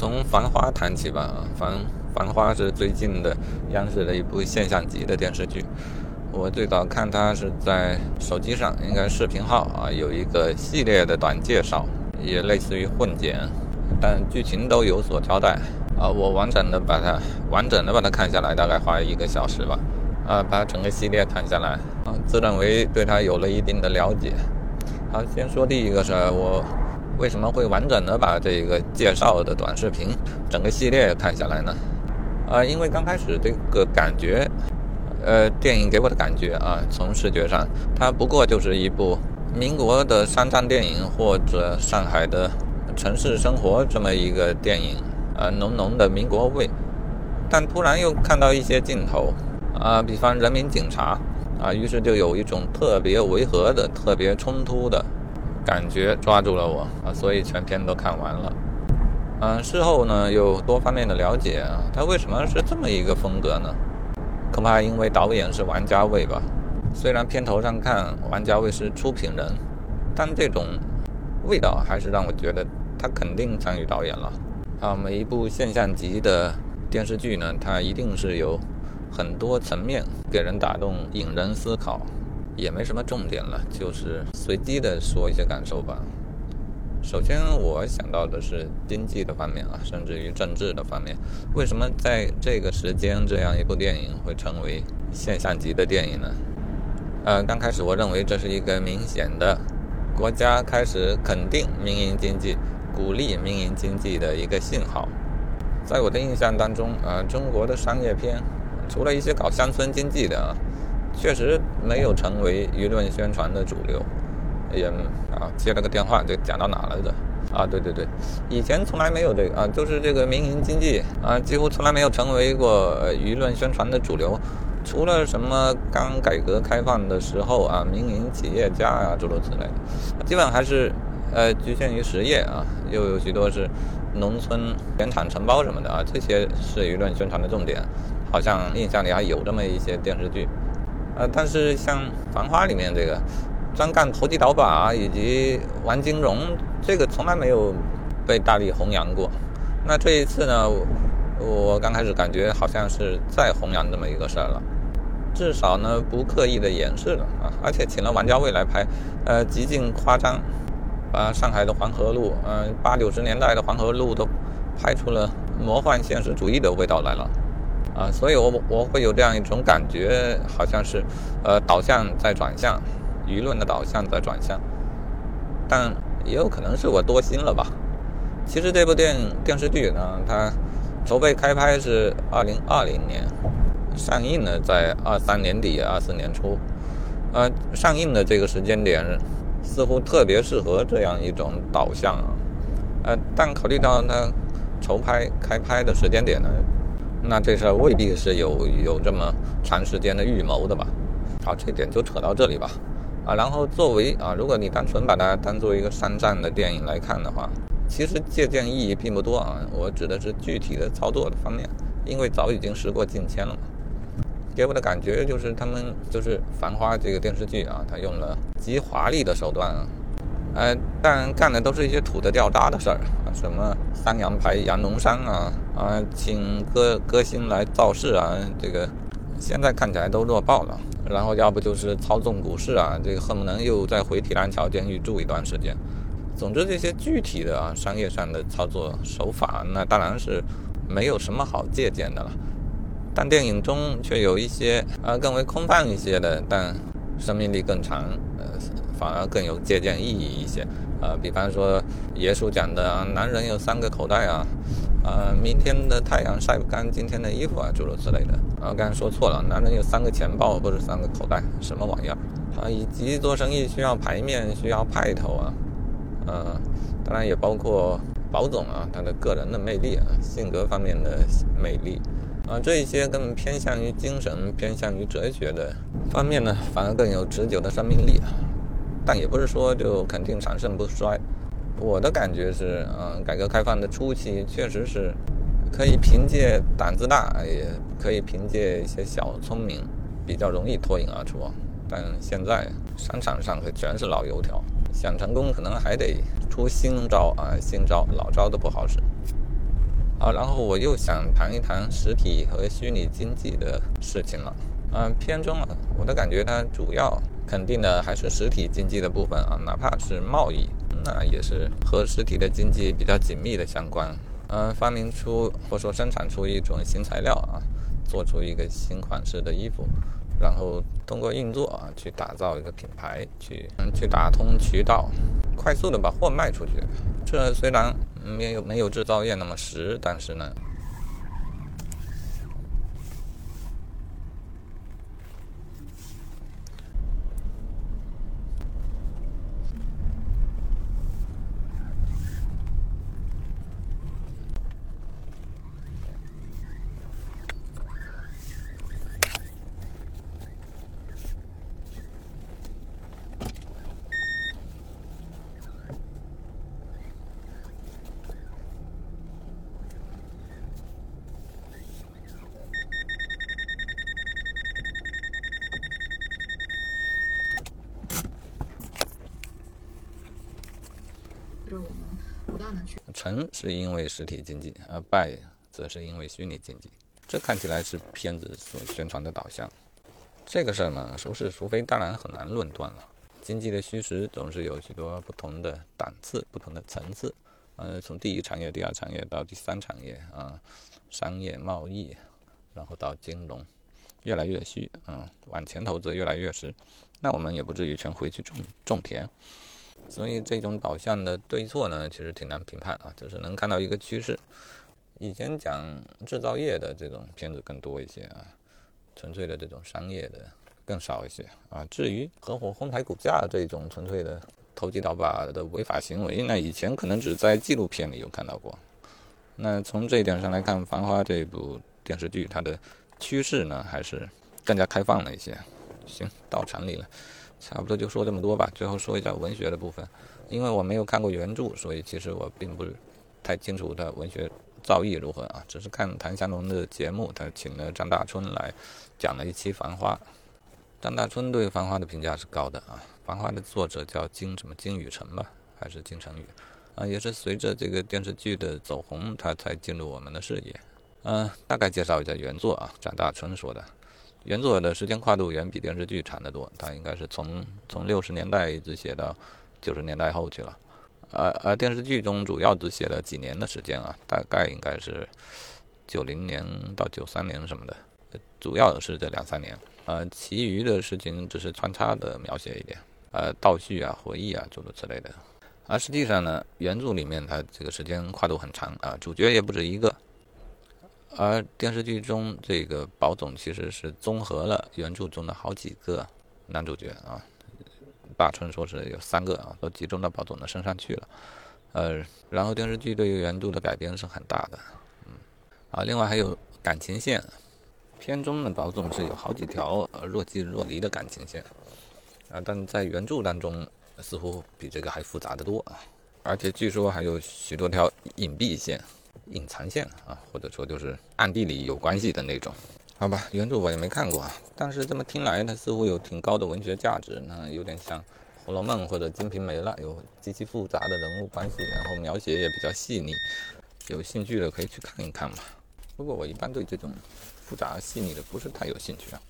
从《繁花》谈起吧。《繁繁花》是最近的央视的一部现象级的电视剧。我最早看它是在手机上，应该视频号啊，有一个系列的短介绍，也类似于混剪，但剧情都有所交代啊。我完整的把它完整的把它看下来，大概花一个小时吧。啊，把整个系列看下来啊，自认为对它有了一定的了解。好，先说第一个是我为什么会完整的把这个介绍的短视频整个系列看下来呢？啊，因为刚开始这个感觉。呃，电影给我的感觉啊，从视觉上，它不过就是一部民国的商战电影或者上海的城市生活这么一个电影，啊，浓浓的民国味。但突然又看到一些镜头，啊，比方人民警察，啊，于是就有一种特别违和的、特别冲突的感觉抓住了我，啊，所以全片都看完了。嗯，事后呢，有多方面的了解啊，他为什么是这么一个风格呢？恐怕因为导演是王家卫吧，虽然片头上看王家卫是出品人，但这种味道还是让我觉得他肯定参与导演了。啊，每一部现象级的电视剧呢，它一定是有很多层面给人打动、引人思考，也没什么重点了，就是随机的说一些感受吧。首先，我想到的是经济的方面啊，甚至于政治的方面。为什么在这个时间，这样一部电影会成为现象级的电影呢？呃，刚开始我认为这是一个明显的国家开始肯定民营经济、鼓励民营经济的一个信号。在我的印象当中，呃，中国的商业片，除了一些搞乡村经济的啊，确实没有成为舆论宣传的主流。也啊，接了个电话，这讲到哪来的？啊，对对对，以前从来没有这个啊，就是这个民营经济啊，几乎从来没有成为过舆论宣传的主流。除了什么刚改革开放的时候啊，民营企业家啊诸如此类，基本还是呃局限于实业啊，又有许多是农村原产承包什么的啊，这些是舆论宣传的重点。好像印象里还有这么一些电视剧，呃，但是像《繁花》里面这个。专干投机倒把以及玩金融，这个从来没有被大力弘扬过。那这一次呢，我刚开始感觉好像是在弘扬这么一个事儿了，至少呢不刻意的掩饰了啊，而且请了王家卫来拍，呃，极尽夸张，把上海的黄河路，嗯，八九十年代的黄河路都拍出了魔幻现实主义的味道来了，啊，所以我我会有这样一种感觉，好像是，呃，导向在转向。舆论的导向在转向，但也有可能是我多心了吧。其实这部电影电视剧呢，它筹备开拍是二零二零年，上映呢在二三年底、二四年初。呃，上映的这个时间点似乎特别适合这样一种导向啊。呃，但考虑到它筹拍开拍的时间点呢，那这事儿未必是有有这么长时间的预谋的吧。好，这点就扯到这里吧。啊，然后作为啊，如果你单纯把它当做一个商战的电影来看的话，其实借鉴意义并不多啊。我指的是具体的操作的方面，因为早已经时过境迁了嘛。给我的感觉就是他们就是《繁花》这个电视剧啊，它用了极华丽的手段，呃，但干的都是一些土的掉渣的事儿啊，什么三羊牌羊绒衫啊，啊，请歌歌星来造势啊，这个现在看起来都弱爆了。然后要不就是操纵股市啊，这个恨不能又再回提篮桥监狱住一段时间。总之这些具体的啊商业上的操作手法，那当然是没有什么好借鉴的了。但电影中却有一些啊更为空泛一些的，但生命力更长，呃，反而更有借鉴意义一些。呃，比方说耶稣讲的男人有三个口袋啊。呃，明天的太阳晒不干今天的衣服啊，诸如此类的。啊，刚才说错了，男人有三个钱包，不是三个口袋，什么玩意儿？啊，以及做生意需要牌面，需要派头啊。呃，当然也包括保总啊，他的个人的魅力啊，性格方面的魅力啊，这一些更偏向于精神、偏向于哲学的方面呢，反而更有持久的生命力。但也不是说就肯定长盛不衰。我的感觉是，嗯，改革开放的初期确实是可以凭借胆子大，也可以凭借一些小聪明，比较容易脱颖而出。但现在商场上可全是老油条，想成功可能还得出新招啊，新招，老招都不好使。好，然后我又想谈一谈实体和虚拟经济的事情了。嗯，片中啊，我的感觉它主要肯定的还是实体经济的部分啊，哪怕是贸易，那也是和实体的经济比较紧密的相关。嗯，发明出或说生产出一种新材料啊，做出一个新款式的衣服，然后通过运作啊，去打造一个品牌，去嗯去打通渠道，快速的把货卖出去。这虽然没有没有制造业那么实，但是呢。成是因为实体经济，而败则是因为虚拟经济。这看起来是片子所宣传的导向。这个事儿呢，孰是孰非，当然很难论断了。经济的虚实总是有许多不同的档次、不同的层次。呃，从第一产业、第二产业到第三产业啊，商业贸易，然后到金融，越来越虚，嗯，往前投资越来越实。那我们也不至于全回去种种田。所以这种导向的对错呢，其实挺难评判啊，就是能看到一个趋势。以前讲制造业的这种片子更多一些啊，纯粹的这种商业的更少一些啊。至于合伙哄抬股价这种纯粹的投机倒把的违法行为，那以前可能只在纪录片里有看到过。那从这一点上来看，《繁花》这部电视剧它的趋势呢，还是更加开放了一些。行，到场里了。差不多就说这么多吧。最后说一下文学的部分，因为我没有看过原著，所以其实我并不太清楚他文学造诣如何啊。只是看谭湘龙的节目，他请了张大春来讲了一期《繁花》。张大春对《繁花》的评价是高的啊，《繁花》的作者叫金什么金宇澄吧，还是金成宇啊？也是随着这个电视剧的走红，他才进入我们的视野。嗯，大概介绍一下原作啊，张大春说的。原作的时间跨度远比电视剧长得多，它应该是从从六十年代一直写到九十年代后去了，而而电视剧中主要只写了几年的时间啊，大概应该是九零年到九三年什么的，主要是这两三年，呃，其余的事情只是穿插的描写一点，呃，倒叙啊、回忆啊诸如此类的，而实际上呢，原著里面它这个时间跨度很长啊，主角也不止一个。而电视剧中，这个宝总其实是综合了原著中的好几个男主角啊。大春说是有三个啊，都集中到宝总的身上去了。呃，然后电视剧对于原著的改编是很大的，嗯，啊，另外还有感情线，片中的宝总是有好几条若即若离的感情线啊，但在原著当中似乎比这个还复杂的多啊，而且据说还有许多条隐蔽线。隐藏线啊，或者说就是暗地里有关系的那种，好吧，原著我也没看过啊，但是这么听来，它似乎有挺高的文学价值，那有点像《红楼梦》或者《金瓶梅》了，有极其复杂的人物关系，然后描写也比较细腻，有兴趣的可以去看一看嘛。不过我一般对这种复杂细腻的不是太有兴趣啊。